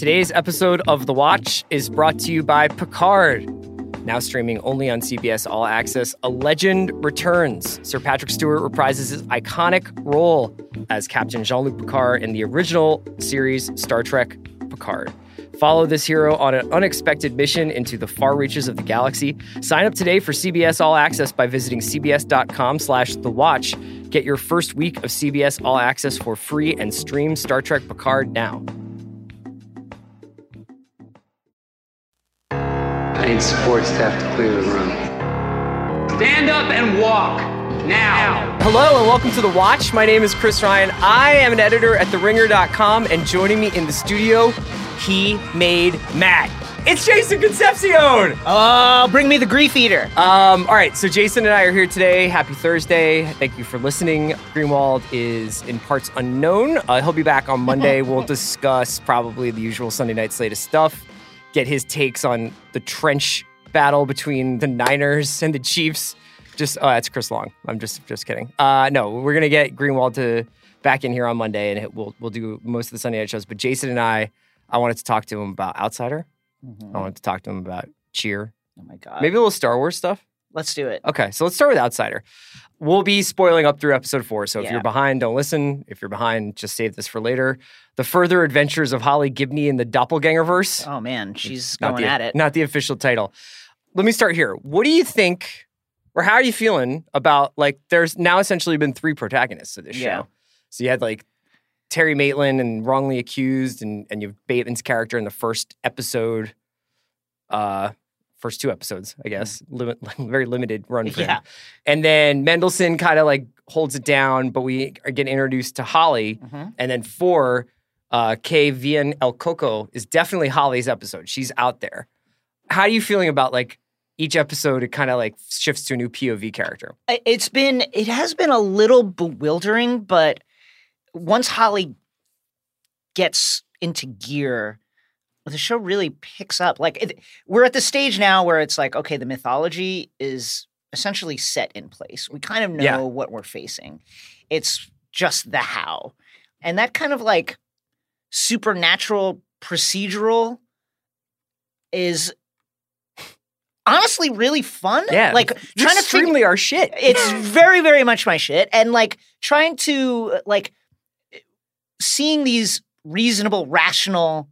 Today's episode of The Watch is brought to you by Picard. Now streaming only on CBS All Access, A Legend Returns. Sir Patrick Stewart reprises his iconic role as Captain Jean Luc Picard in the original series Star Trek Picard. Follow this hero on an unexpected mission into the far reaches of the galaxy. Sign up today for CBS All Access by visiting cbs.com slash The Watch. Get your first week of CBS All Access for free and stream Star Trek Picard now. Need support staff to clear the room. Stand up and walk now. Hello and welcome to The Watch. My name is Chris Ryan. I am an editor at TheRinger.com, and joining me in the studio, he made Matt. It's Jason Concepcion. Oh, bring me the grief eater. Um, all right, so Jason and I are here today. Happy Thursday. Thank you for listening. Greenwald is in parts unknown. Uh, he'll be back on Monday. we'll discuss probably the usual Sunday night slate of stuff, get his takes on the trench battle between the Niners and the Chiefs. Just, oh, that's Chris Long. I'm just, just kidding. Uh, no, we're gonna get Greenwald to back in here on Monday, and we'll we'll do most of the Sunday night shows. But Jason and I, I wanted to talk to him about Outsider. I wanted to talk to him about Cheer. Oh my god. Maybe a little Star Wars stuff. Let's do it. Okay, so let's start with Outsider. We'll be spoiling up through episode four. So if Yeah. you're behind, don't listen. If you're behind, just save this for later. The further adventures of Holly Gibney in the Doppelganger verse. Oh man, she's not going the, at it. Not the official title. Let me start here. What do you think, or how are you feeling about like? There's now essentially been three protagonists of this Yeah. show. So you had like Terry Maitland and wrongly accused, and and you have Bateman's character in the first episode. Uh, first two episodes, I guess. Limit, very limited run for him. Yeah. And then Mendelsohn kind of like holds it down, but we are getting introduced to Holly. Mhm. And then four, uh, Que Viene El Coco is definitely Holly's episode. She's out there. How are you feeling about like each episode? It kind of like shifts to a new POV character. It's been it has been a little bewildering, but once Holly gets into gear, the show really picks up. Like it, we're at the stage now where it's like, okay, the mythology is essentially set in place. We kind of know Yeah. what we're facing. It's just the how. And that kind of like supernatural procedural is honestly really fun. Yeah, Like it's trying to extremely our shit. it's very very much my shit and like trying to like seeing these reasonable rational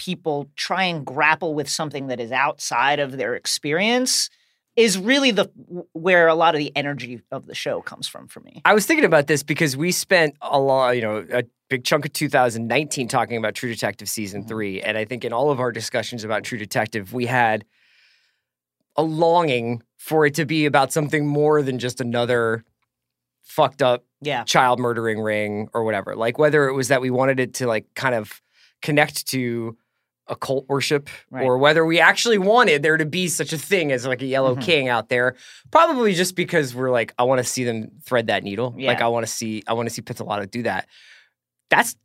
people try and grapple with something that is outside of their experience is really the where a lot of the energy of the show comes from for me I was thinking about this because we spent a lot, you know, a big chunk of 2019 talking about True Detective season Mhm. three. And I think in all of our discussions about True Detective, we had a longing for it to be about something more than just another fucked up yeah child murdering ring or whatever. Like whether it was that we wanted it to like kind of connect to occult worship Right. or whether we actually wanted there to be such a thing as like a yellow Mhm. king out there probably just because we're like i want to see them thread that needle like i want to see i want to see Pizzolatto do that that's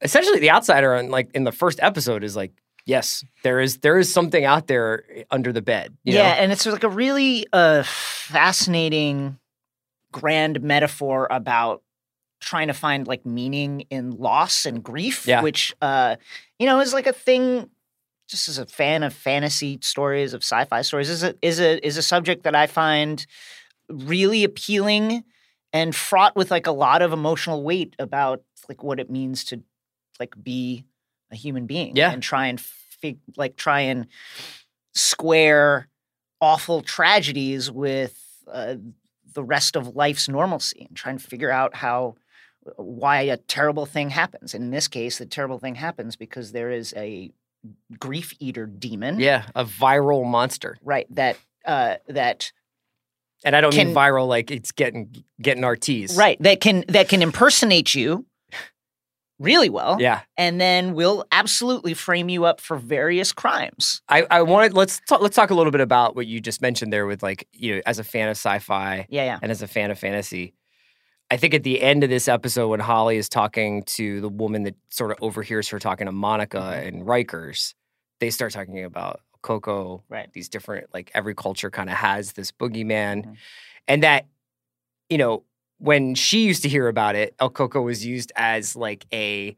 essentially the outsider and like in the first episode is like yes there is there is something out there under the bed yeah know? and it's like a really uh fascinating grand metaphor about trying to find like meaning in loss and grief Yeah. which uh you know is like a thing just as a fan of fantasy stories of sci-fi stories is a is a is a subject that i find really appealing and fraught with like a lot of emotional weight about like what it means to like be a human being Yeah. and try and fig- like try and square awful tragedies with uh, the rest of life's normalcy and try and figure out how why a terrible thing happens. And in this case, the terrible thing happens because there is a grief eater demon, yeah a viral monster right? That uh, that and i don't mean viral like it's getting getting rts right that can that can impersonate you really well, yeah and then we'll absolutely frame you up for various crimes. I, I wanted let's talk, let's talk a little bit about what you just mentioned there with like you know as a fan of sci-fi Yeah, yeah. and as a fan of fantasy. I think at the end of this episode when Holly is talking to the woman that sort of overhears her talking to Monica Mhm. and Rikers, they start talking about Coco, Right. these different like every culture kind of has this boogeyman, Mhm. and that you know when she used to hear about it, El Coco was used as like a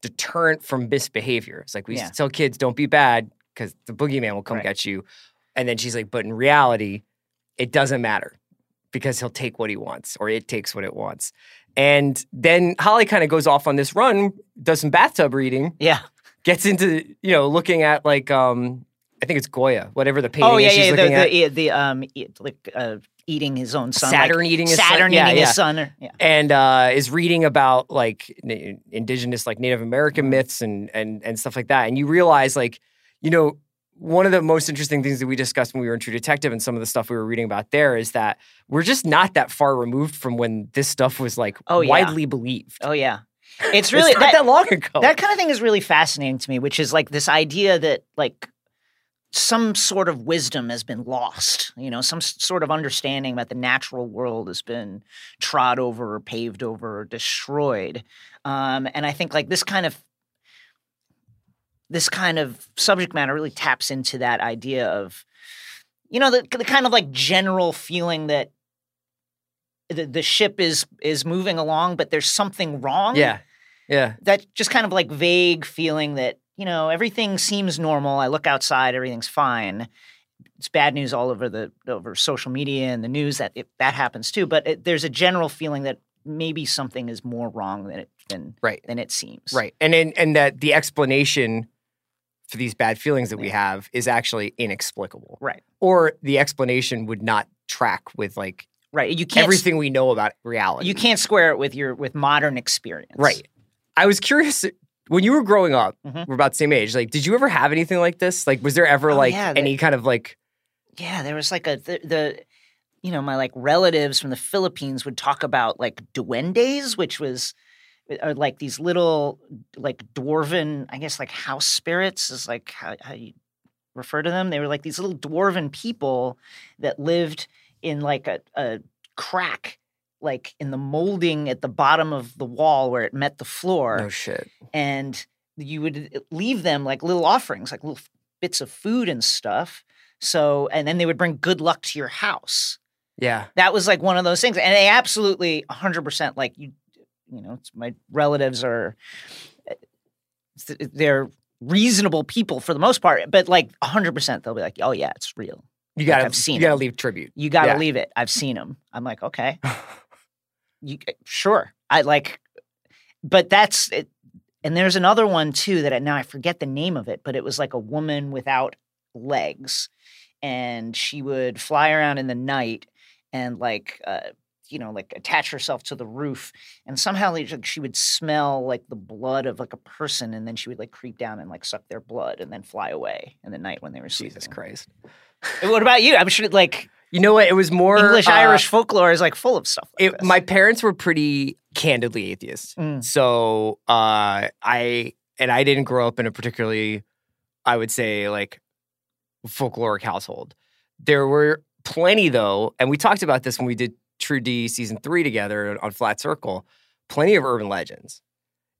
deterrent from misbehavior. It's like we used to tell kids, don't be bad because the boogeyman will come Right. get you. And then she's like, but in reality, it doesn't matter because he'll take what he wants or it takes what it wants. And then Holly kind of goes off on this run, does some bathtub reading, Yeah. gets into, you know, looking at like, um, I think it's Goya, whatever the painting Oh yeah, is yeah. The, looking the, the um, like uh, eating his own son. like Saturn eating his son? Saturn Yeah, eating yeah. his son. Or, yeah. and uh, is reading about like indigenous, like Native American Mm-hmm. myths and and and stuff like that. And you realize, like, you know, one of the most interesting things that we discussed when we were in True Detective and some of the stuff we were reading about there is that we're just not that far removed from when this stuff was like Oh, yeah. widely believed. Oh yeah. It's really it's not that, that, long ago. that kind of thing is really fascinating to me, which is like this idea that like some sort of wisdom has been lost. You know, some sort of understanding about the natural world has been trod over or paved over or destroyed. Um, and I think like this kind of this kind of subject matter really taps into that idea of you know the, the kind of like general feeling that the, the ship is is moving along but there's something wrong? Yeah, yeah, that just kind of like vague feeling that you know everything seems normal. I look outside everything's fine. It's bad news all over the over social media and the news that it, that happens too but it, there's a general feeling that maybe something is more wrong than it than right, than it seems. Right. And and and that the explanation for these bad feelings that we have is actually inexplicable, right or the explanation would not track with like right you can't everything we know about reality. you can't square it with your with modern experience Right. I was curious when you were growing up, Mhm. we're about the same age. Like, did you ever have anything like this? Like, was there ever Oh, like yeah, any kind of like, yeah there was like a the, the you know my like relatives from the philippines would talk about like duendes which was are like these little like dwarven i guess like house spirits is like how, how you refer to them they were like these little dwarven people that lived in like a, a crack like in the molding at the bottom of the wall where it met the floor no shit? and you would uh, leave them like little offerings, like little bits of food and stuff. So, and then they would bring good luck to your house. Yeah. That was like one of those things, and they absolutely 100% like you. You know, it's, my relatives are eh, they're reasonable people for the most part, but like 100% they'll be like, "Oh yeah, it's real. You gotta, I've seen you gotta it. leave tribute. You got to Yeah. leave it. I've seen them." I'm like, "Okay." you eh, sure i like but that's it and there's another one too that I, now i forget the name of it but it was like a woman without legs and she would fly around in the night and like uh you know like attach herself to the roof and somehow like, she would smell like the blood of like a person and then she would like creep down and like suck their blood and then fly away in the night when they were sleeping. Jesus. Christ. what about you i'm sure like You know what? It was more english uh, irish folklore is like full of stuff like It, my parents were pretty candidly atheist. Mm. So uh, I and I didn't grow up in a particularly, I would say, like folkloric household. There were plenty though, and we talked about this when we did True D season three together on Flat Circle. Plenty of urban legends,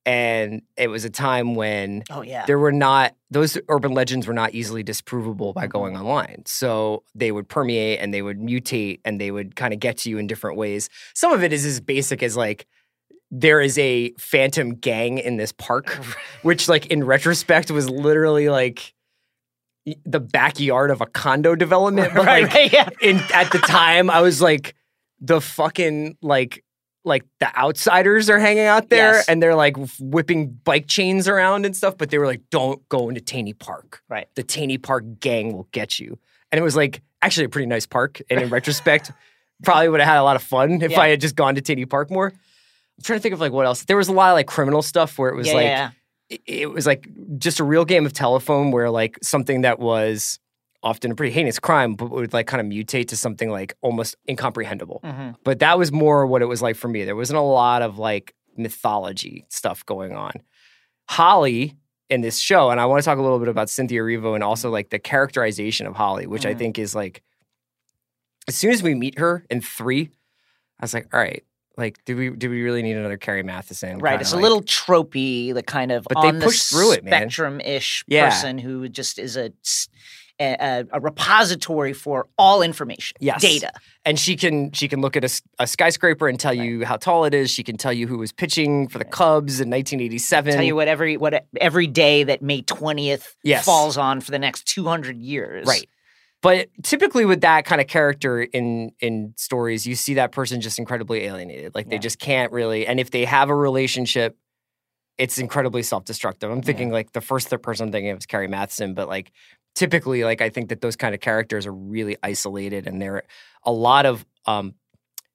and it was a time when oh yeah there were not those urban legends were not easily disprovable by going Mm-hmm. online so they would permeate and they would mutate and they would kind of get to you in different ways some of it is as basic as like there is a phantom gang in this park which like in retrospect was literally like the backyard of a condo development but right, like right, yeah. in at the time I was like the fucking like like the outsiders are hanging out there Yes. and they're like whipping bike chains around and stuff, but they were like, don't go into Taney Park. Right. The Taney Park gang will get you. And it was like actually a pretty nice park. And in retrospect, probably would have had a lot of fun if Yeah. I had just gone to Taney Park more. I'm trying to think of like what else. There was a lot of like criminal stuff where it was yeah, like yeah, it, it was like just a real game of telephone where like something that was often a pretty heinous crime but would like kind of mutate to something like almost incomprehensible. Mhm. but that was more what it was like for me there wasn't a lot of like mythology stuff going on holly in this show and i want to talk a little bit about cynthia erivo and also like the characterization of holly which i Mhm. think is like as soon as we meet her in three i was like all right like do we do we really need another carrie mathison Right. It's a little tropey, the kind of But they on the push through it, man. spectrum ish Yeah. person who just is a a, a, a repository for all information, Yes. data. and she can she can look at a skyscraper and tell you how tall it is. She can tell you who was pitching for the Cubs in 1987. Tell you what every what every day that May twentieth Yes. falls on for the next two hundred years. Right. But typically with that kind of character in in stories, you see that person just incredibly alienated. Like they just can't really and if they have a relationship, it's incredibly self-destructive. I'm thinking like the first third person I'm thinking of is Carrie Mathison, but like typically like I think that those kind of characters are really isolated and they're a lot of um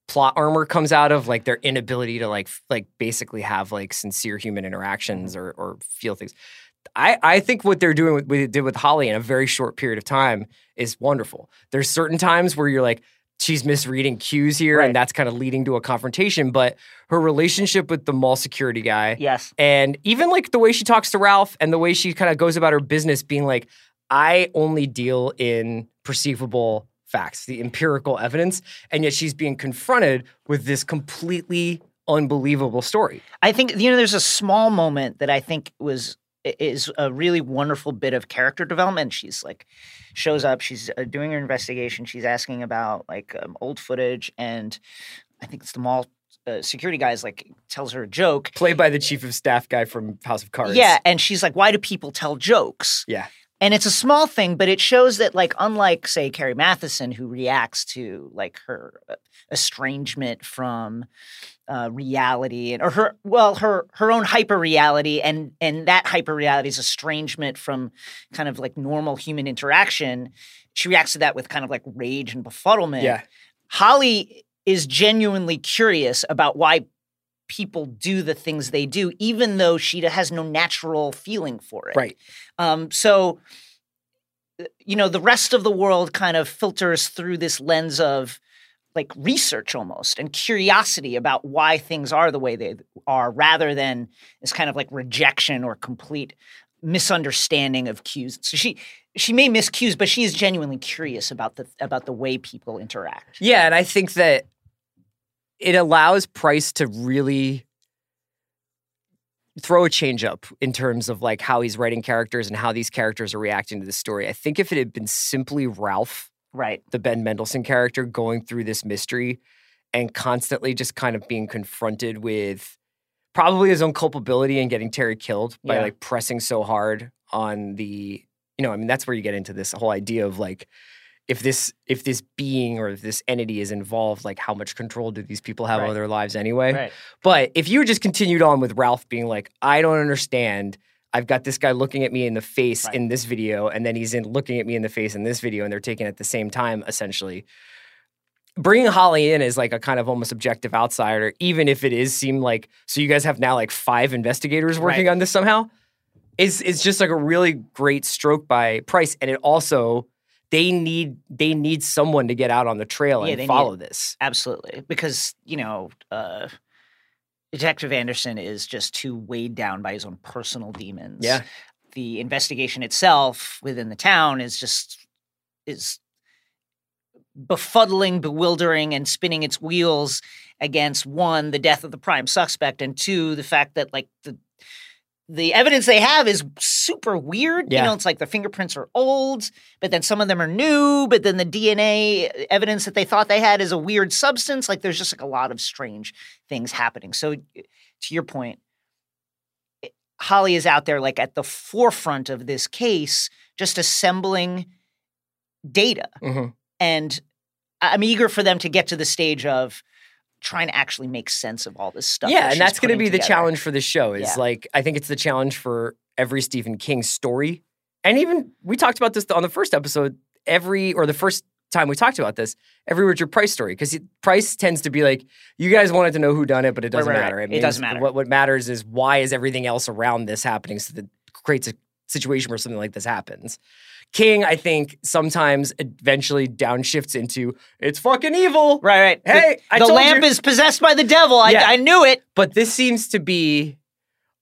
plot armor comes out of like their inability to like like basically have like sincere human interactions or or feel things. I, I think what they're doing with what they did with Holly in a very short period of time is wonderful. There's certain times where you're like, she's misreading cues here, Right. and that's kind of leading to a confrontation. But her relationship with the mall security guy, Yes. and even like the way she talks to Ralph and the way she kind of goes about her business, being like, I only deal in perceivable facts, the empirical evidence, and yet she's being confronted with this completely unbelievable story. I think you know there's a small moment that I think was is a really wonderful bit of character development. She's like shows up, she's uh, doing her investigation, she's asking about like um, old footage, and I think it's the mall uh, security guys like tells her a joke. Played by the chief of staff guy from House of Cards. Yeah, and she's like, "Why do people tell jokes?" Yeah. And it's a small thing, but it shows that, like, unlike, say, Carrie Mathison, who reacts to like her uh, estrangement from uh, reality and or her well her her own hyper reality and and that hyper reality's estrangement from kind of like normal human interaction she reacts to that with kind of like rage and befuddlement Yeah. holly is genuinely curious about why people do the things they do even though she has no natural feeling for it Right. um, so, uh, you know, the rest of the world kind of filters through this lens of like research almost and curiosity about why things are the way they are rather than this kind of like rejection or complete misunderstanding of cues. So she she may miss cues, but she is genuinely curious about the about the way people interact. Yeah, and I think that it allows Price to really throw a change up in terms of like how he's writing characters and how these characters are reacting to the story. I think if it had been simply Ralph, Right. the Ben Mendelsohn character, going through this mystery and constantly just kind of being confronted with probably his own culpability and getting Terry killed by Yeah. like pressing so hard on the, you know, I mean, that's where you get into this whole idea of like, if this if this being or if this entity is involved, like how much control do these people have Right. over their lives anyway? Right. But if you just continued on with Ralph being like, I don't understand. I've got this guy looking at me in the face Right. in this video, and then he's in looking at me in the face in this video, and they're taken at the same time, essentially. Bringing Holly in as like a kind of almost objective outsider, even if it is seem like so you guys have now like five investigators working on this somehow, is is just like a really great stroke by Price, and it also they need they need someone to get out on the trail Yeah, and they need- follow this. Absolutely. Because, you know, uh, Detective Anderson is just too weighed down by his own personal demons. Yeah. The investigation itself within the town is just is befuddling, bewildering, and spinning its wheels against one, the death of the prime suspect, and two, the fact that like the the evidence they have is super weird. Yeah. You know, it's like the fingerprints are old, but then some of them are new, but then the DNA evidence that they thought they had is a weird substance. Like there's just like a lot of strange things happening. So to your point, Holly is out there like at the forefront of this case, just assembling data. Mhm. And I'm eager for them to get to the stage of trying to actually make sense of all this stuff. that Yeah, and that's going to be the challenge for this show. Is Yeah. like I think it's the challenge for every Stephen King story, and even we talked about this on the first episode. Every or the first time we talked about this, every Richard Price story, because Price tends to be like, you guys wanted to know who done it, but it doesn't right, right. matter. It means doesn't matter. What what matters is why is everything else around this happening, so that creates a situation where something like this happens. King, I think, sometimes eventually downshifts into it's fucking evil. Right, right. Hey, the, I the lamp you. is possessed by the devil. I, Yeah. I knew it. but this seems to be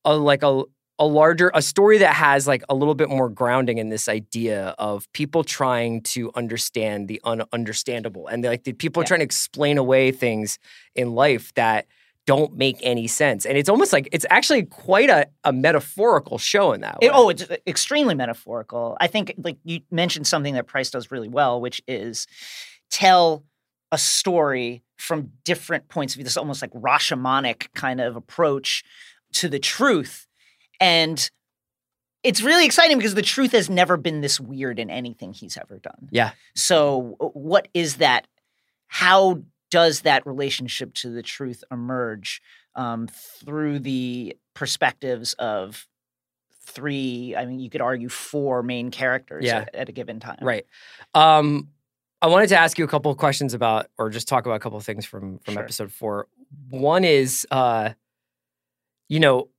a like a a larger a story that has like a little bit more grounding in this idea of people trying to understand the ununderstandable and like the people Yeah. trying to explain away things in life that don't make any sense. And it's almost like it's actually quite a, a metaphorical show in that way. It- oh, it's extremely metaphorical. I think, like you mentioned, something that Price does really well, which is tell a story from different points of view. This almost like Rashomonic kind of approach to the truth, and it's really exciting because the truth has never been this weird in anything he's ever done. Yeah. So, what is that? How does that relationship to the truth emerge um, through the perspectives of three? I mean, you could argue four main characters Yeah. at, at a given time. Right. Um, I wanted to ask you a couple of questions about, or just talk about a couple of things from from Sure. episode four. One is, uh, you know,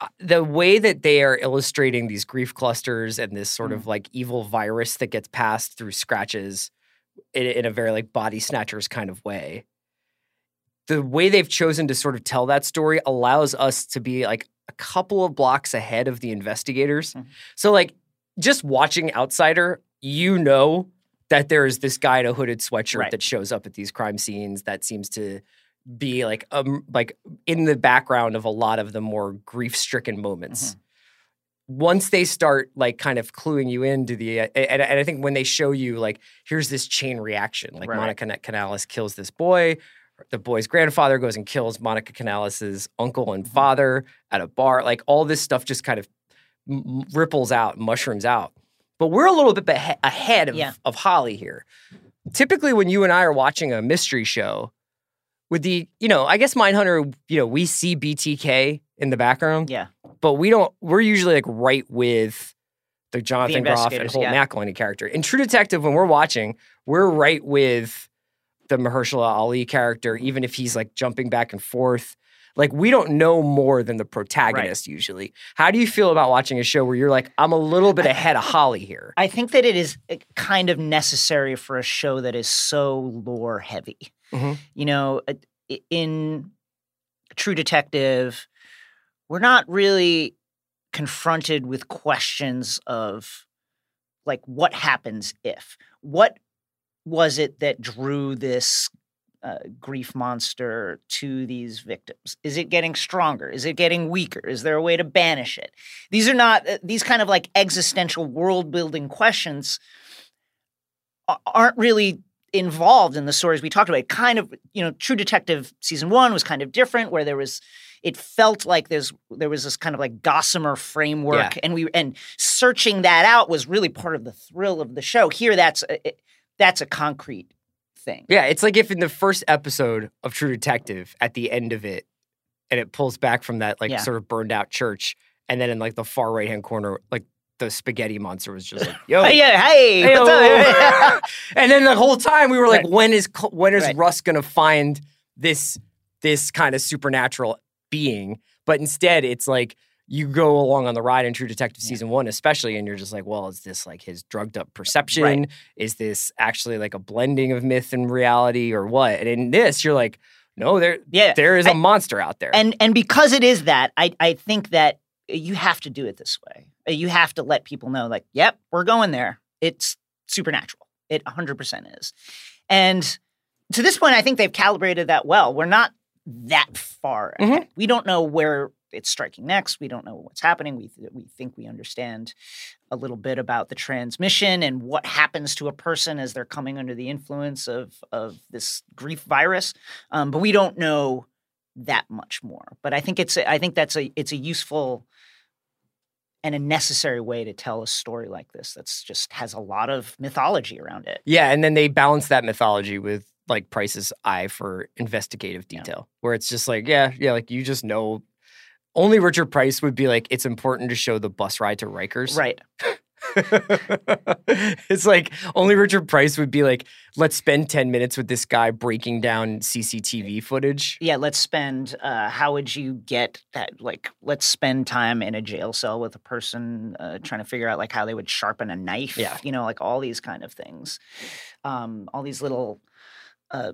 uh, the way that they are illustrating these grief clusters and this sort of like evil virus that gets passed through scratches in, in a very like body snatchers kind of way. The way they've chosen to sort of tell that story allows us to be like a couple of blocks ahead of the investigators. Mhm. So like just watching Outsider, you know that there is this guy in a hooded sweatshirt Right. that shows up at these crime scenes that seems to be like um like in the background of a lot of the more grief-stricken moments. Once they start like kind of cluing you into the uh, and, and I think when they show you like here's this chain reaction like Right. Monica Canales kills this boy the boy's grandfather goes and kills Monica Canales' uncle and father at a bar. Like all this stuff just kind of m- ripples out, mushrooms out. But we're a little bit behe- ahead of, Yeah. of Holly here. Typically, when you and I are watching a mystery show, with the, you know, I guess Mindhunter, you know, we see BTK in the background, Yeah. But we don't, we're usually like right with the Jonathan Groff and Holt yeah. McCallany character. In True Detective, when we're watching, we're right with the Mahershala Ali character, even if he's like jumping back and forth. Like we don't know more than the protagonist usually. How do you feel about watching a show where you're like, I'm a little bit ahead of Holly here? I think that it is uh, kind of necessary for a show that is so lore heavy. Mhm. You know, uh, in True Detective, we're not really confronted with questions of like what happens if? What was it that drew this uh, grief monster to these victims? Is it getting stronger? Is it getting weaker? Is there a way to banish it? These are not uh, these kind of like existential world building questions aren't really involved in the stories we talked about. Kind of you know true detective season one was kind of different where there was it felt like there's there was this kind of like gossamer framework Yeah. and we and searching that out was really part of the thrill of the show here that's a, it- that's a concrete thing Yeah, it's like if in the first episode of True Detective, at the end of it, and it pulls back from that like Yeah. sort of burned out church, and then in like the far right hand corner, like the spaghetti monster was just like, "Yo, Hey, yeah hey, what's up? and then the whole time we were like, Right. "When is when is Right. Rust gonna find this this kind of supernatural being? But instead, it's like you go along on the ride in True Detective Yeah. season one, especially, and you're just like, well, is this like his drugged up perception? Right. Is this actually like a blending of myth and reality, or what? And in this, you're like, no, there yeah there is a I- monster out there. and and because it is that i i think that you have to do it this way you have to let people know like yep we're going there it's supernatural it 100% is and to this point i think they've calibrated that well we're not that far Mhm. we don't know where it's striking next we don't know what's happening we th- we think we understand a little bit about the transmission and what happens to a person as they're coming under the influence of of this grief virus um, but we don't know that much more. But I think it's a, I think that's a it's a useful and a necessary way to tell a story like this that's just has a lot of mythology around it. Yeah, and then they balance that mythology with like Price's eye for investigative Yeah. detail, where it's just like, yeah, yeah, like you just know. Only Richard Price would be like, it's important to show the bus ride to Rikers. Right. it's like only Richard Price would be like, let's spend 10 minutes with this guy breaking down CCTV footage. Yeah, let's spend uh how would you get that like let's spend time in a jail cell with a person uh, trying to figure out like how they would sharpen a knife, Yeah. you know, like all these kind of things. Um all these little uh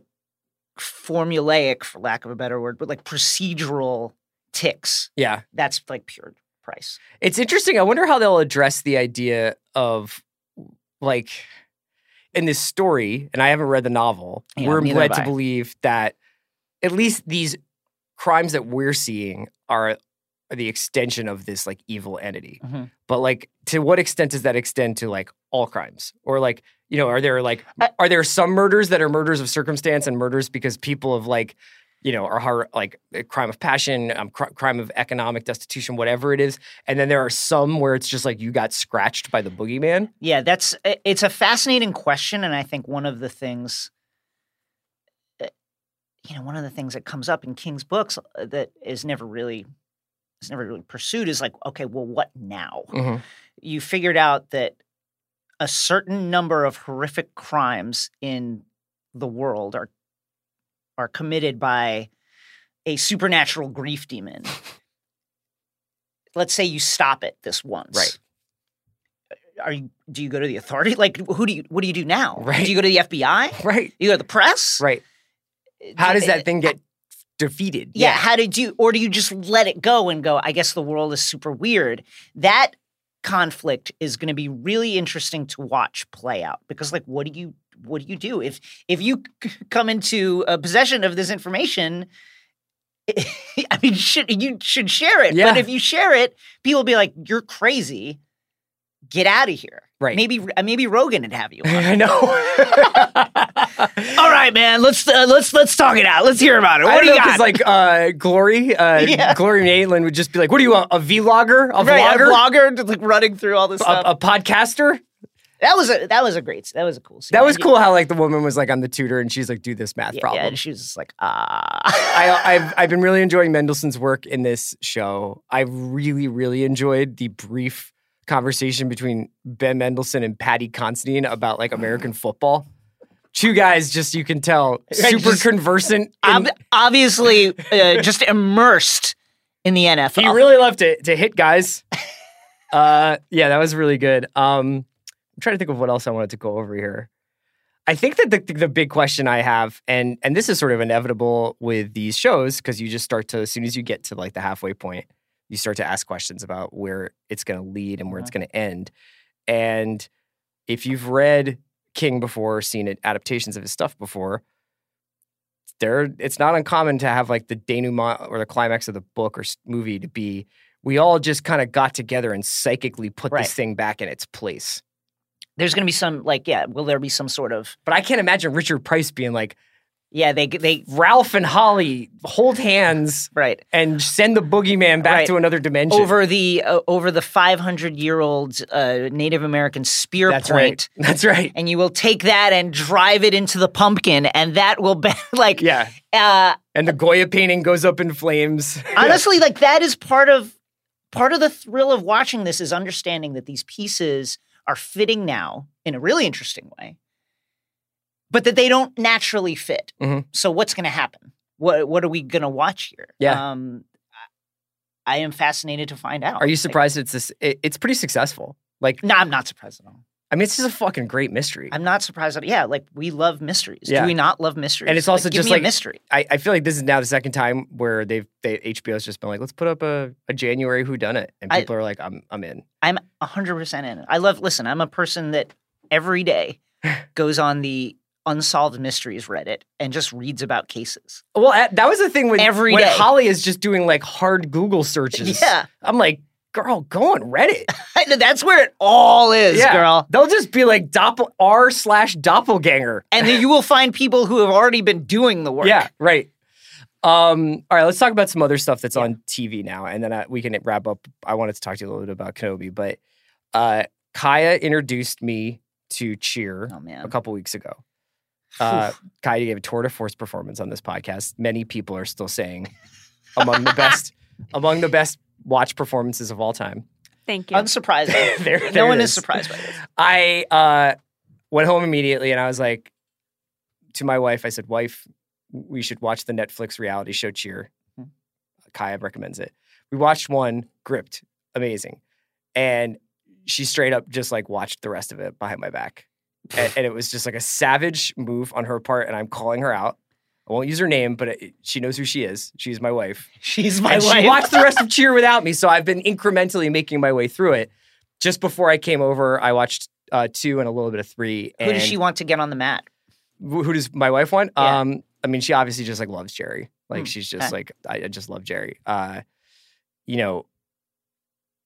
formulaic for lack of a better word, but like procedural ticks. Yeah. That's like pure price. It's interesting. I wonder how they'll address the idea of like in this story, and I haven't read the novel, Yeah, we're led to believe that at least these crimes that we're seeing are, are the extension of this like evil entity. Mhm. But like, to what extent does that extend to like all crimes, or like, you know, are there like, I- are there some murders that are murders of circumstance and murders because people have like, you know, are hard, like crime of passion, um, cr- crime of economic destitution, whatever it is, and then there are some where it's just like you got scratched by the boogeyman. Yeah, that's it's a fascinating question, and I think one of the things, uh, you know, one of the things that comes up in King's books uh, that is never really is never really pursued is like, okay, well, what now? Mm-hmm. You figured out that a certain number of horrific crimes in the world are are committed by a supernatural grief demon. Let's say you stop it this once. Right. Are you do you go to the authority? Like who do you what do you do now? Right. Do you go to the FBI? Right, You go to the press? right. Uh, how does that thing uh, get defeated? yeah, how did you or do you just let it go and go, I guess the world is super weird? That conflict is going to be really interesting to watch play out because like what do you what do you do if if you come into uh, possession of this information I mean should you should share it Yeah. but if you share it people will be like you're crazy get out of here Right. maybe uh, maybe Rogan would have you on. I know. all right man let's uh, let's let's talk it out let's hear about it what do you know, got like uh, Glory, uh, Yeah. Glory Maitland would just be like, "What are you, a, a vlogger, a right, vlogger, a vlogger just, like running through all this a, stuff a podcaster?" That was a that was a great that was a cool scene. That was cool. How like the woman was like on the tutor and she's like, "Do this math Yeah, problem." yeah, and she was just like ah. I, I've I've been really enjoying Mendelsohn's work in this show. I really really enjoyed the brief conversation between Ben Mendelsohn and Paddy Considine about like American football. Two guys, just you can tell, super just- conversant. Ob- in- obviously, uh, just immersed in the NFL. he really loved to to hit guys. uh, yeah, that was really good. Um, I'm trying to think of what else I wanted to go over here. I think that the the big question I have, and and this is sort of inevitable with these shows, because you just start to as soon as you get to like the halfway point, you start to ask questions about where it's going to lead and where it's uh-huh. going to end. And if you've read King before, seen it, adaptations of his stuff before, there it's not uncommon to have like the denouement or the climax of the book or movie to be we all just kind of got together and psychically put Right. this thing back in its place. There's going to be some like yeah. Will there be some sort of But I can't imagine Richard Price being like yeah? They they Ralph and Holly hold hands right and send the boogeyman back Right. to another dimension. over the uh, over the 500 year old uh, Native American spear That's point. right. That's right. And you will take that and drive it into the pumpkin, and that will be like Yeah. uh, And the Goya painting goes up in flames. honestly like that is part of part of the thrill of watching this is understanding that these pieces are fitting now in a really interesting way but that they don't naturally fit Mhm. so what's going to happen what what are we going to watch here Yeah. um i am fascinated to find out Are you Like, surprised it's this it, it's pretty successful. Like no i'm not surprised at all I mean it's just a fucking great mystery. i'm not surprised at all. yeah like we love mysteries Yeah. do we not love mysteries And it's also give just like- mystery I, I feel like this is now the second time where they've they HBO's just been like, let's put up a, a January Who Done It, and I- people are like, I'm I'm in. I'm 100% in. I love, listen, I'm a person that every day goes on the unsolved mysteries Reddit and just reads about cases. Well, that was the thing with Every when day. Holly is just doing like hard Google searches. Yeah. I'm like, girl, go on Reddit. That's where it all is, yeah, girl. They'll just be like doppel r slash doppelganger. And then you will find people who have already been doing the work. Yeah, right. Um, all right, let's talk about some other stuff that's on TV now, and then I, we can wrap up. I wanted to talk to you a little bit about Kenobi, but uh, Kaya introduced me to Cheer Oh, a couple weeks ago. Uh, Kaya gave a tour de force performance on this podcast. Many people are still saying among the best among the best watch performances of all time. Thank you. Unsurprising. There- no one it is is. surprised by this. I uh, went home immediately and I was like to my wife, I said, Wife, we should watch the Netflix reality show Cheer. Hmm. Kaya recommends it. We watched one, gripped, amazing. And she straight up just like watched the rest of it behind my back. And, and it was just like a savage move on her part. And I'm calling her out. I won't use her name, but it, she knows who she is. She's my wife. She's my and wife. she watched the rest of Cheer without me, so I've been incrementally making my way through it. Just before I came over, I watched uh, two and a little bit of three. Who does she want to get on the mat? Who does my wife want? Yeah. Um, I mean, she obviously just like loves Jerry. Like Hmm, she's just like I, I just love Jerry. Uh, you know,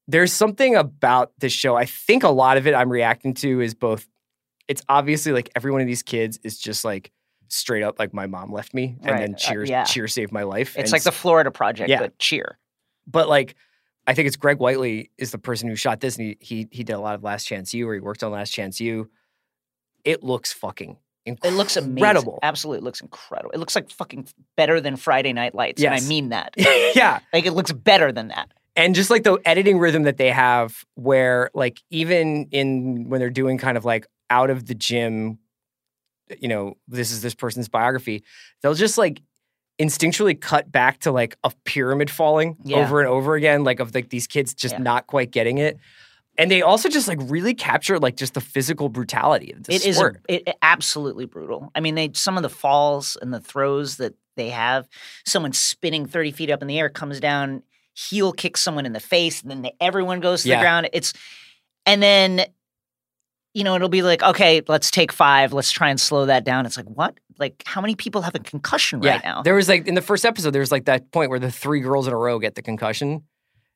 there's something about this show. I think a lot of it I'm reacting to is both. It's obviously like every one of these kids is just like straight up like my mom left me, and Right, then uh, cheer yeah. cheer saved my life. It's and like the Florida Project, Yeah. but cheer. but like I think it's Greg Whiteley is the person who shot this, and he he, he did a lot of Last Chance U, or he worked on Last Chance U. It looks fucking It looks incredible. Absolutely, it looks incredible. It looks like fucking better than Friday Night Lights, and I mean that. yeah, Like it looks better than that. and just like the editing rhythm that they have, where like even in when they're doing kind of like out of the gym, you know, this is this person's biography, they'll just like instinctually cut back to like a pyramid falling Yeah. over and over again, like of like these kids just Yeah. not quite getting it. And they also just like really capture like just the physical brutality of the It is sport. a, it, it- absolutely brutal. I mean, they some of the falls and the throws that they have. Someone spinning thirty feet up in the air comes down, heel kicks someone in the face, and then they, everyone goes to Yeah. the ground. It's and then you know it'll be like, okay, let's take five. Let's try and slow that down. It's like what? Like how many people have a concussion right now? There was like in the first episode, there was like that point where the three girls in a row get the concussion,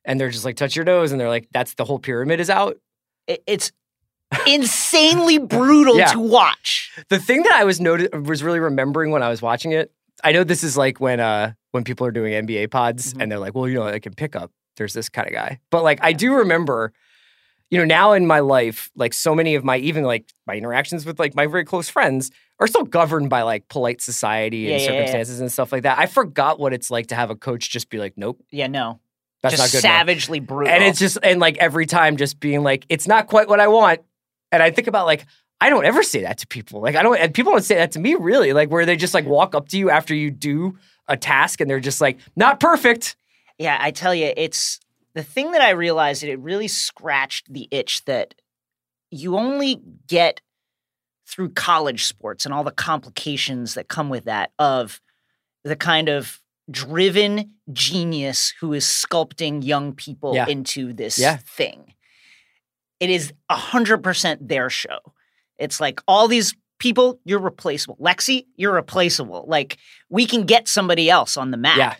and they're just like touch your nose, and they're like, that's the whole pyramid is out. It's insanely brutal Yeah. to watch. The thing that I was noti- was really remembering when I was watching it, I know this is like when uh when people are doing NBA pods Mhm. and they're like, well, you know, I can pick up. There's this kind of guy, but like I do remember, you know, now in my life, like so many of my even like my interactions with like my very close friends are still governed by like polite society and yeah, yeah, yeah. circumstances and stuff like that. I forgot what it's like to have a coach just be like, nope, Yeah, no, that's just not good. enough." savagely brutal. And it's just and like every time just being like, it's not quite what I want. And I think about like, I don't ever say that to people. Like I don't and people don't say that to me really. Like where they just like walk up to you after you do a task and they're just like, not perfect. Yeah, I tell you, it's the thing that I realized that it really scratched the itch that you only get through college sports and all the complications that come with that of the kind of driven genius who is sculpting young people Yeah. into this Yeah. thing. It is 100% their show. It's like all these people, you're replaceable. Lexi, you're replaceable. Like we can get somebody else on the mat Yeah.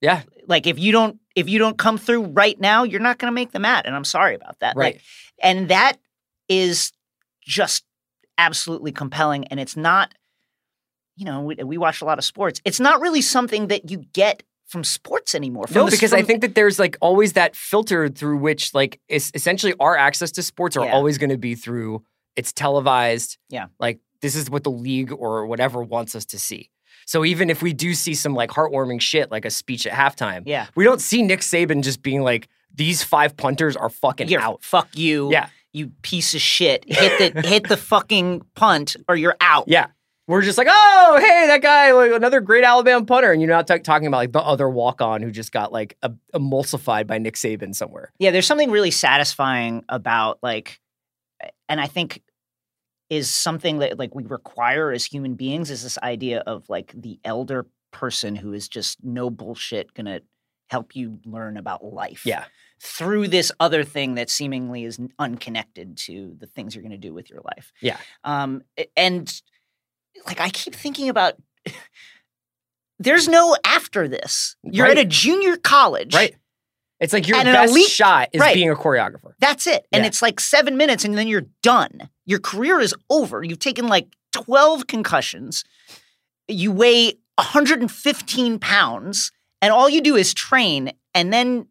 Yeah. like if you don't if you don't come through right now you're not going to make the mat and i'm sorry about that Right. like and that is just absolutely compelling and it's not you know we, we watch a lot of sports it's not really something that you get from sports anymore from No, because I think that there's like always that filter through which like es- essentially our access to sports are Yeah. always going to be through it's televised. Yeah. Like this is what the league or whatever wants us to see. So even if we do see some like heartwarming shit like a speech at halftime, yeah we don't see Nick Saban just being like these five punters are fucking you're out. fuck you Yeah. you piece of shit hit the hit the fucking punt or you're out Yeah. We're just like, oh, hey, that guy, like another great Alabama punter. And you're not ta- talking about like the other walk on who just got like a- emulsified by Nick Saban somewhere. Yeah, there's something really satisfying about like, and I think is something that like we require as human beings is this idea of like the elder person who is just no bullshit gonna help you learn about life. Yeah. Through this other thing that seemingly is unconnected to the things you're going to do with your life. Yeah. Um, and like I keep thinking about, there's no after this. You're Right. at a junior college, Right. It's like your best elite- shot is right. being a choreographer. That's it. And Yeah. it's like seven minutes and then you're done. Your career is over. You've taken like 12 concussions. You weigh 115 pounds and all you do is train. And then,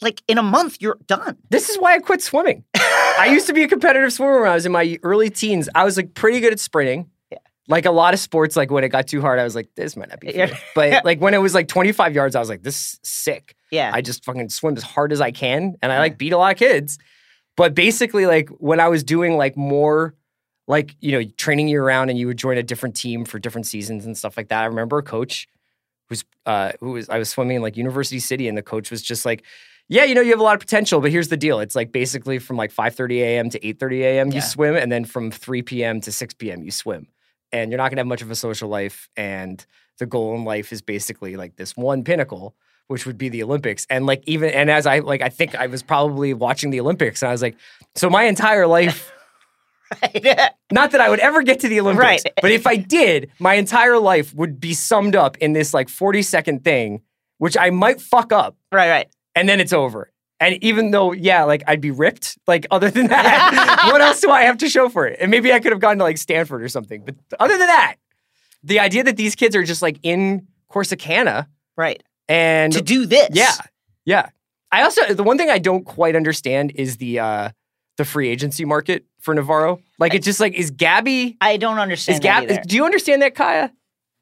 like, in a month, you're done. This is why I quit swimming. I used to be a competitive swimmer when I was in my early teens. I was like pretty good at sprinting. Yeah. Like a lot of sports, like when it got too hard, I was like, this might not be. Yeah. But like when it was like 25 yards, I was like, this is sick. Yeah. I just fucking swim as hard as I can, and I like beat a lot of kids. But basically, like when I was doing like more, like you know, training year round, and you would join a different team for different seasons and stuff like that. I remember a coach who's uh, who was I was swimming in like University City, and the coach was just like. Yeah, you know you have a lot of potential, but here's the deal. It's like basically from like 5:30 a.m. to 8:30 a.m. Yeah. you swim, and then from 3 p.m. to 6 p.m. you swim, and you're not gonna have much of a social life. And the goal in life is basically like this one pinnacle, which would be the Olympics. And like even and as I like I think I was probably watching the Olympics and I was like, so my entire life Right. Not that I would ever get to the Olympics, Right. but if I did, my entire life would be summed up in this like 40 second thing, which I might fuck up right, right. and then it's over. And even though, yeah, like I'd be ripped, like other than that, what else do I have to show for it? And maybe I could have gone to like Stanford or something. But other than that, the idea that these kids are just like in Corsicana Right. And to do this. yeah, yeah. I also the one thing I don't quite understand is the uh the free agency market for Navarro. Like it's just like is Gabby I don't understand that Gab do you understand that Kaya?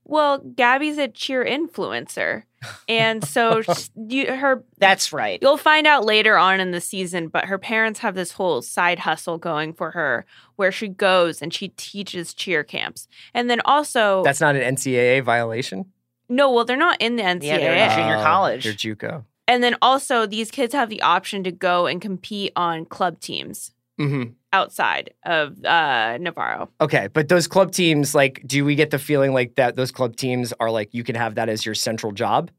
Well, Gabby's a cheer influencer. And so sh- you, her That's right. You'll find out later on in the season, but her parents have this whole side hustle going for her where she goes and she teaches cheer camps. And then also, That's not an NCAA violation. No, well, they're not in the NCAA. Yeah, they're in junior Oh, college. They're JUCO. and then also, these kids have the option to go and compete on club teams Mm-hmm. outside of uh, Navarro. Okay, but those club teams, like, do we get the feeling like that those club teams are like you can have that as your central job?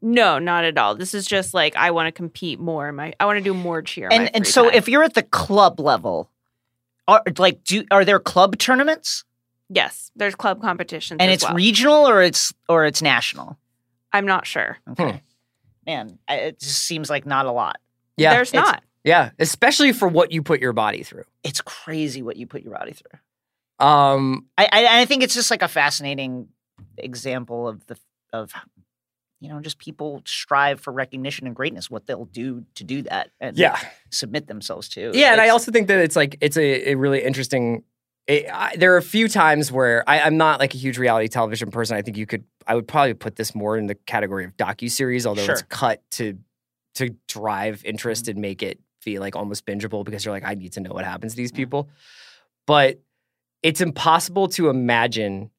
No, not at all. This is just like I want to compete more. My I want to do more cheer. and and so time. if you're at the club level, are like do are there club tournaments? Yes, there's club competitions And as it's well. regional or it's or it's national? I'm not sure. Okay. Hmm. Man, it just seems like not a lot. Yeah, there's it's- not. Yeah, especially for what you put your body through. It's crazy what you put your body through. Um, I I, I think it's just like a fascinating example of the of you know just people strive for recognition and greatness, what they'll do to do that, and yeah, submit themselves to. yeah, and I also think that it's like it's a, a really interesting. It, I, there are a few times where I, I'm not like a huge reality television person. I think you could, I would probably put this more in the category of docu series, although it's cut to to drive interest mm-hmm. and make it feel like almost bingeable because you're like, I need to know what happens to these people. But it's impossible to imagine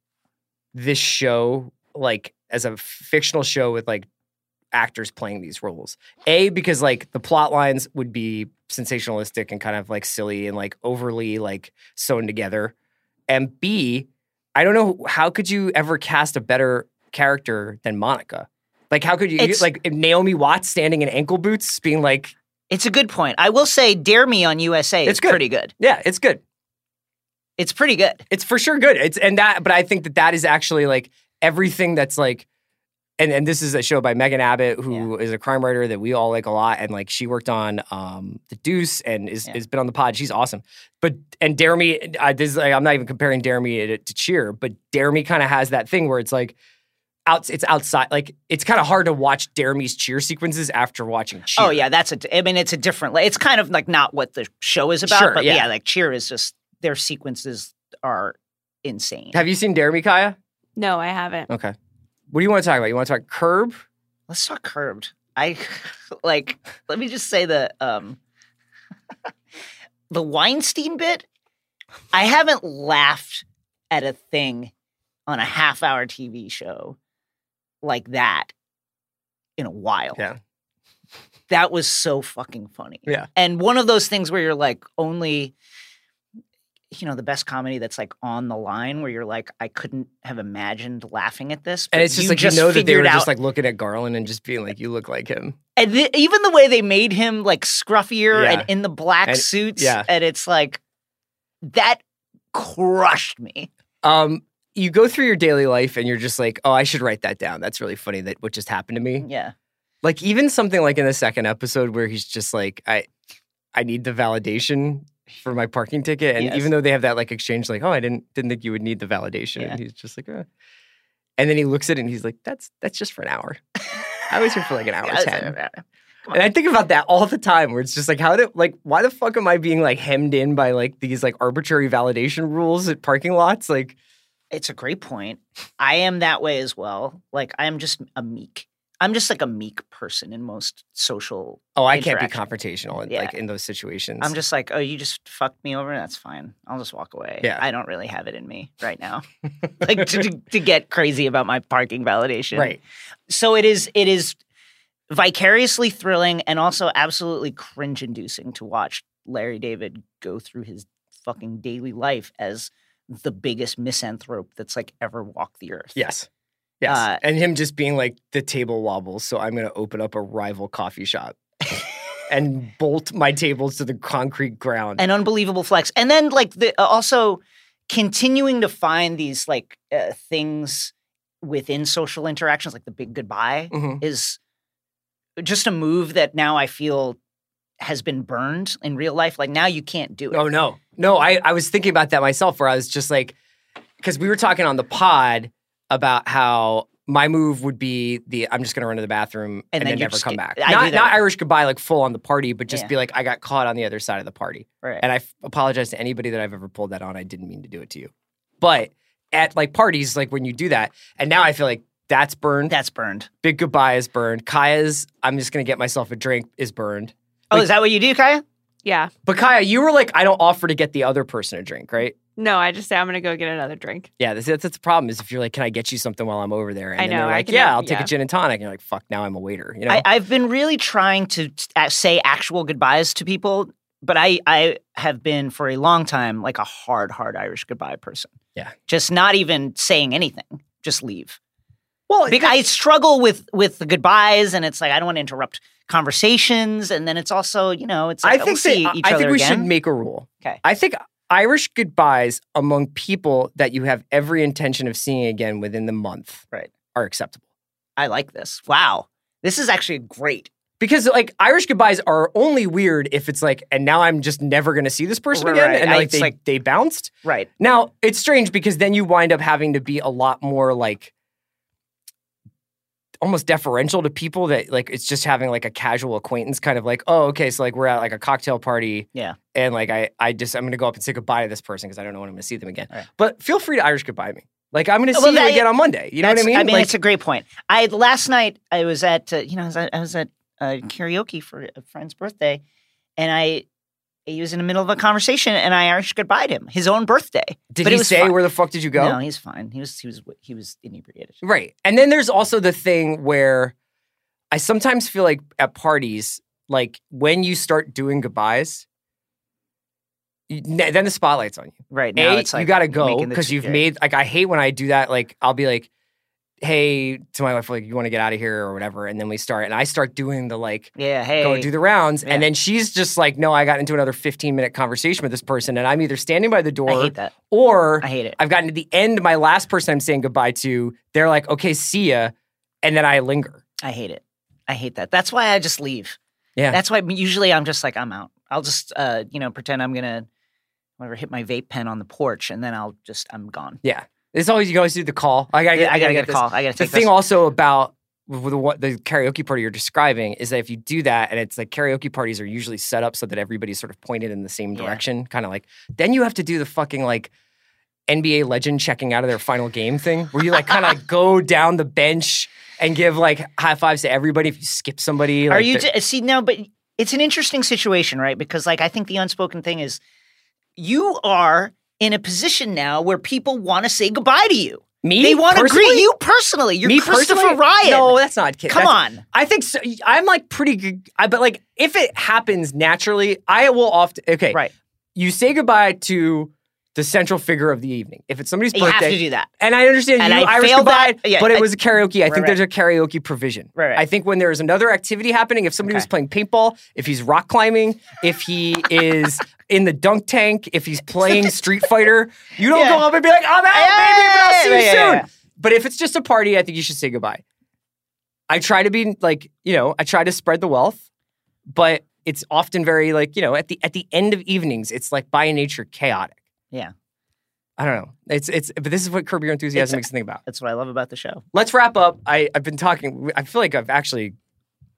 this show like as a fictional show with like actors playing these roles. A because like the plot lines would be sensationalistic and kind of like silly and like overly like sewn together. And B, I don't know how could you ever cast a better character than Monica? Like how could you It's- like Naomi Watts standing in ankle boots being like, It's a good point. I will say, Dare Me on USA is It's good. pretty good. yeah, it's good. It's pretty good. It's for sure good. It's and that, but I think that that is actually like everything that's like, and and this is a show by Megan Abbott, who is a crime writer that we all like a lot, and like she worked on um The Deuce and is Yeah. has been on the pod. She's awesome. But and Jeremy, Me, uh, this is like, I'm not even comparing Dare Me to, to Cheer, but Dare Me kind of has that thing where it's like. Out, it's outside. Like it's kind of hard to watch Dare Me's cheer sequences after watching Cheer. Oh yeah, that's a. I mean, it's a different. like, It's kind of like not what the show is about, Sure, but yeah. yeah. like Cheer is just their sequences are insane. Have you seen Dare Me Kaya? No, I haven't. Okay. What do you want to talk about? You want to talk Curb? Let's talk Curbed. I like. Let me just say the um the Weinstein bit. I haven't laughed at a thing on a half hour TV show like that in a while. Yeah. That was so fucking funny. Yeah. And one of those things where you're like only you know, the best comedy that's like on the line where you're like, I couldn't have imagined laughing at this. And it's just you like you know that they were figured just like looking at Garland and just being like, "You look like him." and the, even the way they made him like scruffier Yeah. and in the black And- suits, yeah. and it's like that crushed me. Um, you go through your daily life and you're just like, "Oh, I should write that down. That's really funny. That what just happened to me." Yeah, Like even something like in the second episode where he's just like, "I, I need the validation." For my parking ticket, and Yes. even though they have that like exchange, like, oh, I didn't didn't think you would need the validation, Yeah. and he's just like, uh. and then he looks at it and he's like, that's that's just for an hour. I was here for like an hour Yeah, ten. And I think about that all the time where it's just like, how did, like, why the fuck am I being like hemmed in by like these like arbitrary validation rules at parking lots? Like, It's a great point. I am that way as well. Like I'm just a meek. I'm just like a meek person in most social. oh, I can't be confrontational in, Yeah. like in those situations. I'm just like, oh, you just fucked me over. That's fine. I'll just walk away. Yeah. I don't really have it in me right now, like to, to to get crazy about my parking validation. right. so it is it is vicariously thrilling and also absolutely cringe inducing to watch Larry David go through his fucking daily life as the biggest misanthrope that's like ever walked the earth. Yes. Yes. Uh, and him just being like, the table wobbles, so I'm going to open up a rival coffee shop. and bolt my tables to the concrete ground. an unbelievable flex. And then like the uh, also continuing to find these like uh, things within social interactions, like the big goodbye, Mhm. is just a move that now I feel has been burned in real life. Like now you can't do it. Oh no, no! I I was thinking about that myself, where I was just like, because we were talking on the pod about how my move would be the I'm just going to run to the bathroom and, And then then never come back. I not not Irish goodbye like full on the party, but just Yeah. be like I got caught on the other side of the party, Right. and I f- apologize to anybody that I've ever pulled that on. I didn't mean to do it to you, but at like parties, like when you do that, and now I feel like that's burned. That's burned. Big goodbye is burned. Kaya's I'm just going to get myself a drink is burned. Oh, Like- is that what you do, Kaya? Yeah. But Kaya, you were like, I don't offer to get the other person a drink, right? No, I just say I'm gonna go get another drink. Yeah, that's, that's, that's the problem. Is if you're like, can I get you something while I'm over there? And I then know, they're I like, can yeah, I'll take yeah. a gin and tonic. And you're like, fuck, now I'm a waiter. You know? I, I've been really trying to t- uh, say actual goodbyes to people, but I I have been for a long time like a hard, hard Irish goodbye person. Yeah. just not even saying anything, just leave. well, Because I struggle with with the goodbyes, and it's like I don't want to interrupt conversations, and then it's also you know it's like I we'll think see that, each I other think we again. should make a rule. Okay, I think Irish goodbyes among people that you have every intention of seeing again within the month Right. are acceptable. I like this. Wow, this is actually great. Because like Irish goodbyes are only weird if it's like, and now I'm just never going to see this person Right, again, right. and like they like- they bounced. Right. Now, it's strange because then you wind up having to be a lot more like almost deferential to people that like it's just having like a casual acquaintance kind of like, oh, okay, so like we're at like a cocktail party Yeah. and like I I just I'm going to go up and say goodbye to this person because I don't know when I'm to see them again. Right. But feel free to Irish goodbye me. Like I'm going to see Well, you again on Monday. You know what I mean? I mean, like, it's a great point. I last night I was at uh, you know I was at, I was at uh, karaoke for a friend's birthday, and I he was in the middle of a conversation, and I Irish goodbye to him his own birthday. did but he say fine. where the fuck did you go? No, he's fine. He was he was he was inebriated. Right. And then there's also the thing where I sometimes feel like at parties, like when you start doing goodbyes, you, then the spotlight's on you. Right now, A, it's like you got to go because you've yeah. made, like, I hate when I do that. Like, I'll be like, hey, to my wife, like, you want to get out of here or whatever. And then we start, and I start doing the like, yeah. Hey, go do the rounds. Yeah. And then she's just like, no, I got into another 15 minute conversation with this person. And I'm either standing by the door I hate that. or I hate it. I've gotten to the end, my last person I'm saying goodbye to, they're like, okay, see ya. And then I linger. I hate it. I hate that. That's why I just leave. Yeah. That's why usually I'm just like I'm out. I'll just uh you know pretend I'm gonna whatever hit my vape pen on the porch, and then I'll just I'm gone. Yeah. It's always, you always do the call. I gotta, Yeah, I gotta get a call. I gotta The take thing this. also about the, what the karaoke party you're describing is that if you do that and it's like karaoke parties are usually set up so that everybody's sort of pointed in the same Yeah. direction, kind of like, then you have to do the fucking like NBA legend checking out of their final game thing where you like kind of go down the bench and give like high fives to everybody if you skip somebody. Are you t- see no? But it's an interesting situation, right? Because like I think the unspoken thing is you are in a position now where people want to say goodbye to you. me? They want to greet you personally. You're Me Christopher personally? Ryan. No, that's not. come that's- on. I think so. I'm like pretty good. I, but like if it happens naturally, I will often. Okay, Right. You say goodbye to the central figure of the evening. If it's somebody's You have to do that. and I understand And you I Irish failed goodbye, that. Yeah, but it I- was a karaoke. I Right, think there's a karaoke provision. Right, right. I think when there's another activity happening, if somebody was playing paintball, if he's rock climbing, if he is in the dunk tank, if he's playing Street Fighter, you don't Yeah. go up and be like, "I'm out, baby," but I'll see you Yeah, soon. But if it's just a party, I think you should say goodbye. I try to be like, you know, I try to spread the wealth, but it's often very like, you know, at the at the end of evenings, it's like by nature chaotic. Yeah. I don't know. It's it's but this is what Curb Your Enthusiasm It's- makes me think about. That's what I love about the show. Let's wrap up. I, I've been talking. I feel like I've actually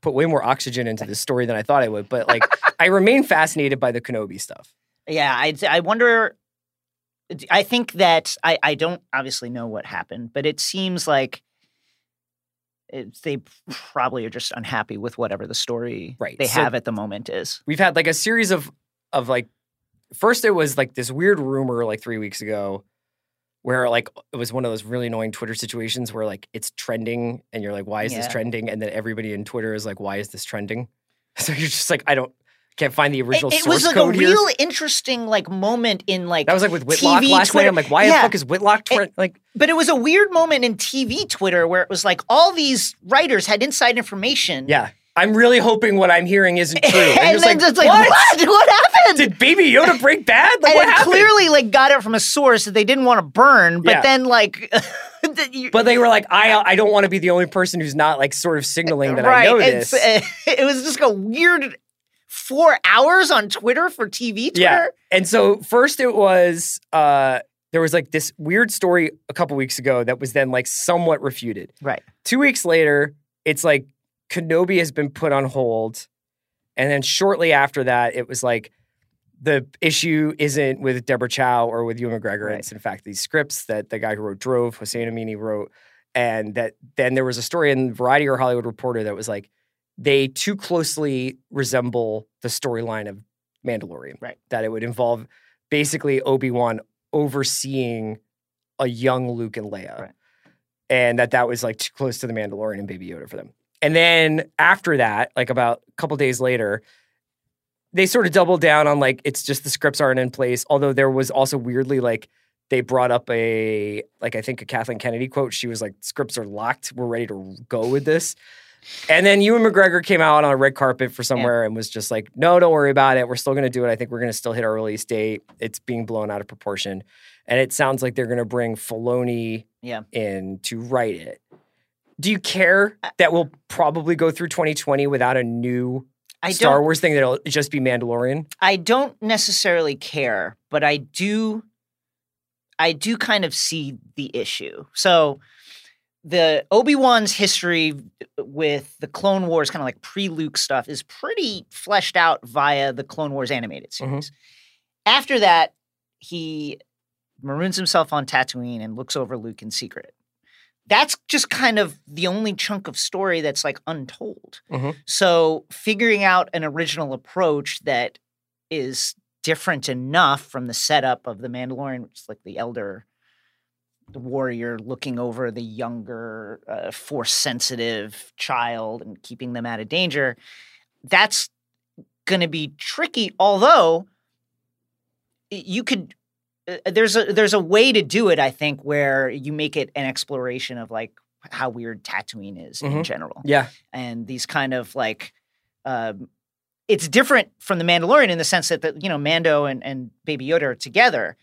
put way more oxygen into this story than I thought I would. But like, I remain fascinated by the Kenobi stuff. Yeah, I I wonder. I think that I I don't obviously know what happened, but it seems like it, they probably are just unhappy with whatever the story Right, they so- have at the moment is. We've had like a series of of like. First, it was like this weird rumor like three weeks ago, where like it was one of those really annoying Twitter situations where like it's trending and you're like, why is this trending? And then everybody in Twitter is like, why is this trending? So you're just like, I don't can't find the original It, it was like a here. real interesting like moment in like That was like with Whitlock TV last Twitter. night. I'm like, why the fuck is Whitlock trend? Like, But it was a weird moment in TV Twitter where it was like all these writers had inside information. yeah, I'm really hoping what I'm hearing isn't true. And, and then like, it's like, what? what? What happened? Did Baby Yoda break bad? Like, and clearly like got it from a source that they didn't want to burn, but Yeah. then like, But they were like, I I don't want to be the only person who's not like sort of signaling that right? I know this. it was just a weird four hours on Twitter for TV Twitter. Yeah. And so first it was uh there was like this weird story a couple weeks ago that was then like somewhat refuted. Right. Two weeks later, it's like Kenobi has been put on hold. And then shortly after that, it was like the issue isn't with Deborah Chow or with Ewan McGregor. Right. It's in fact these scripts that the guy who wrote Drive, Hossein Amini, wrote. And that then there was a story in Variety or Hollywood Reporter that was like they too closely resemble the storyline of Mandalorian. Right. That it would involve basically Obi-Wan overseeing a young Luke and Leia. Right. And that that was like too close to the Mandalorian and Baby Yoda for them. And then after that, like about a couple days later, they sort of doubled down on like it's just the scripts aren't in place. Although there was also weirdly like they brought up a like I think a Kathleen Kennedy quote. She was like, "Scripts are locked. We're ready to go with this." And then Ewan McGregor came out on a red carpet for somewhere and was just like, "No, don't worry about it. We're still going to do it. I think we're going to still hit our release date. It's being blown out of proportion." And it sounds like they're going to bring Filoni Yeah. in to write it. Do you care that we'll probably go through 2020 without a new I Star. Wars thing that'll just be Mandalorian? I don't necessarily care, but I do. I do kind of see the issue. So, the Obi Wan's history with the Clone Wars, kind of like pre Luke stuff, is pretty fleshed out via the Clone Wars animated mm-hmm. series. After that, he maroons himself on Tatooine and looks over Luke in secret. That's just kind of the only chunk of story that's like untold. Mhm. So, figuring out an original approach that is different enough from the setup of the Mandalorian, which is like the elder the warrior looking over the younger, uh, force sensitive child and keeping them out of danger. That's going to be tricky. Although you could, there's a there's a way to do it. I think where you make it an exploration of like how weird Tatooine is in Mhm. general Yeah. and these kind of like um, it's different from the Mandalorian in the sense that the, you know Mando and, and Baby Yoda are together.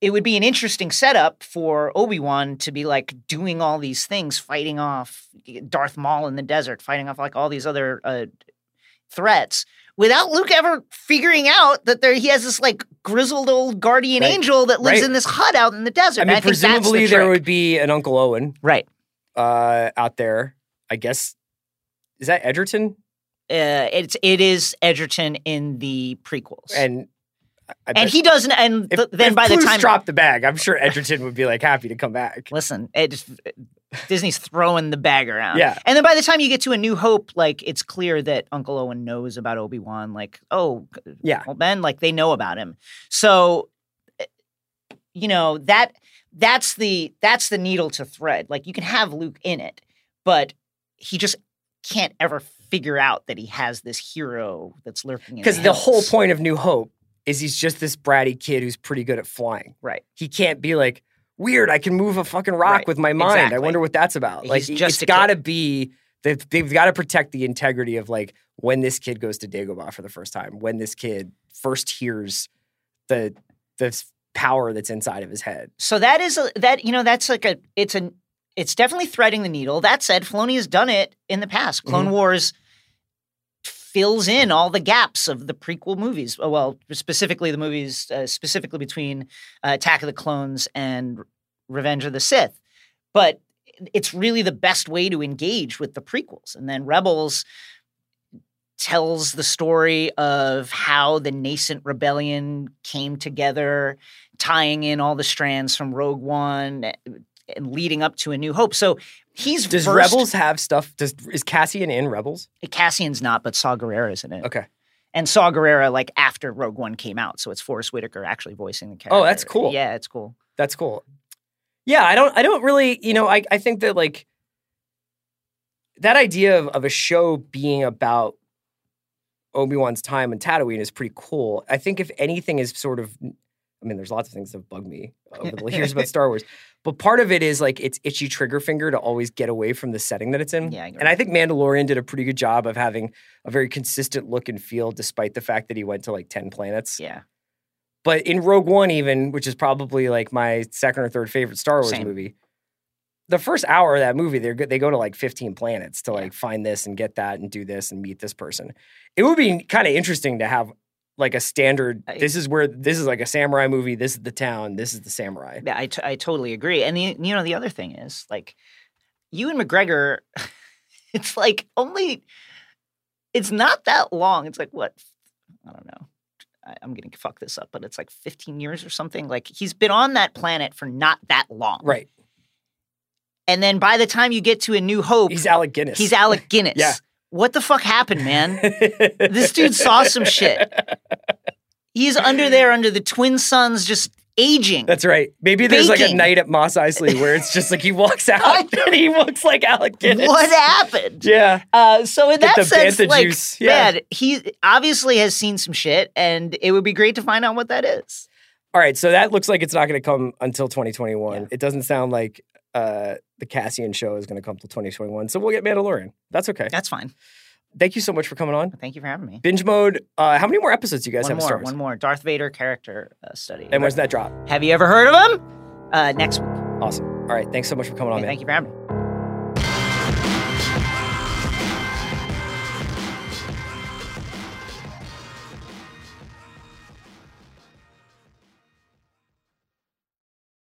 It would be an interesting setup for Obi Wan to be like doing all these things, fighting off Darth Maul in the desert, fighting off like all these other uh, threats, without Luke ever figuring out that there he has this like grizzled old guardian Right. angel that lives Right. in this hut out in the desert. I And mean, think that's the presumably there would be an Uncle Owen right. uh, out there. I guess is that Edgerton? Uh, it's it is Edgerton in the prequels, And I- I and he doesn't. And if, th- then by the Clues time, dropped the bag, I'm sure Edgerton would be like happy to come back. listen, it just, Disney's throwing the bag around. Yeah. and then by the time you get to A New Hope, like it's clear that Uncle Owen knows about Obi Wan. Like, oh, Yeah. well, Ben, like they know about him. So, eh, you know that that's the that's the needle to thread. Like you can have Luke in it, but he just can't ever figure out that he has this hero that's lurking. Because the whole point of New Hope is he's just this bratty kid who's pretty good at flying. right? He can't be like, weird, I can move a fucking rock Right. with my mind. I wonder what that's about. Like, He's just it's got to be, they've, they've got to protect the integrity of like when this kid goes to Dagobah for the first time, when this kid first hears the, the power that's inside of his head. So that is a, that you know that's like a it's a it's definitely threading the needle. That said, Filoni has done it in the past. Clone Mm-hmm. Wars fills in all the gaps of the prequel movies. Uh, Well, specifically the movies uh, specifically between uh, Attack of the Clones and Revenge of the Sith. But it's really the best way to engage with the prequels. And then Rebels tells the story of how the nascent rebellion came together, tying in all the strands from Rogue One eh, and leading up to A New Hope. So he's Does versed- Rebels have stuff? Does is Cassian in Rebels? Cassian's not, but Saw Gerrera's in it. Okay. And Saw Gerrera like after Rogue One came out, so it's Forest Whitaker actually voicing the character. Oh, that's cool. Yeah, it's cool. That's cool. Yeah, I don't I don't really, you know, I, I think that like that idea of, of a show being about Obi-Wan's time in Tatooine is pretty cool. I think if anything is sort of I mean, there's lots of things that bug me uh, over the years about Star Wars, but part of it is like it's itchy trigger finger to always get away from the setting that it's in. Yeah, I and I think Mandalorian did a pretty good job of having a very consistent look and feel, despite the fact that he went to like ten planets. Yeah. But in Rogue One, even which is probably like my second or third favorite Star Wars Same. movie, the first hour of that movie, they they go to like 15 planets to Yeah. like find this and get that and do this and meet this person. It would be kind of interesting to have like a standard. I- this is where this is like a samurai movie. This is the town. This is the samurai. Yeah, I, t- I totally agree. And the, you know, the other thing is like Ewan McGregor, it's like only, it's not that long. It's like what? I don't know. I, I'm to fuck this up, but it's like 15 years or something. Like he's been on that planet for not that long. Right. And then by the time you get to A New Hope, He's Alec Guinness. he's Alec Guinness. Yeah. What the fuck happened, man? This dude saw some shit. He's under there under the twin suns just aging. That's right. Maybe there's like a night at Mos Eisley where it's just like he walks out and he looks like Alec Guinness. what happened? Yeah. Uh, so in Get that sense, like, juice, yeah. man, he obviously has seen some shit, and it would be great to find out what that is. All right, so that looks like it's not going to come until 2021. Yeah. It doesn't sound like uh, the Cassian show is going to come till 2021. So we'll get Mandalorian. That's okay. That's fine. Thank you so much for coming on. Thank you for having me. Binge mode. Uh, how many more episodes do you guys One have? more, Star Wars? one more. Darth Vader character uh, study. And when's that drop? Have you ever heard of him? Uh, next week. Awesome. All right, thanks so much for coming on, Hey, man. thank you for having me.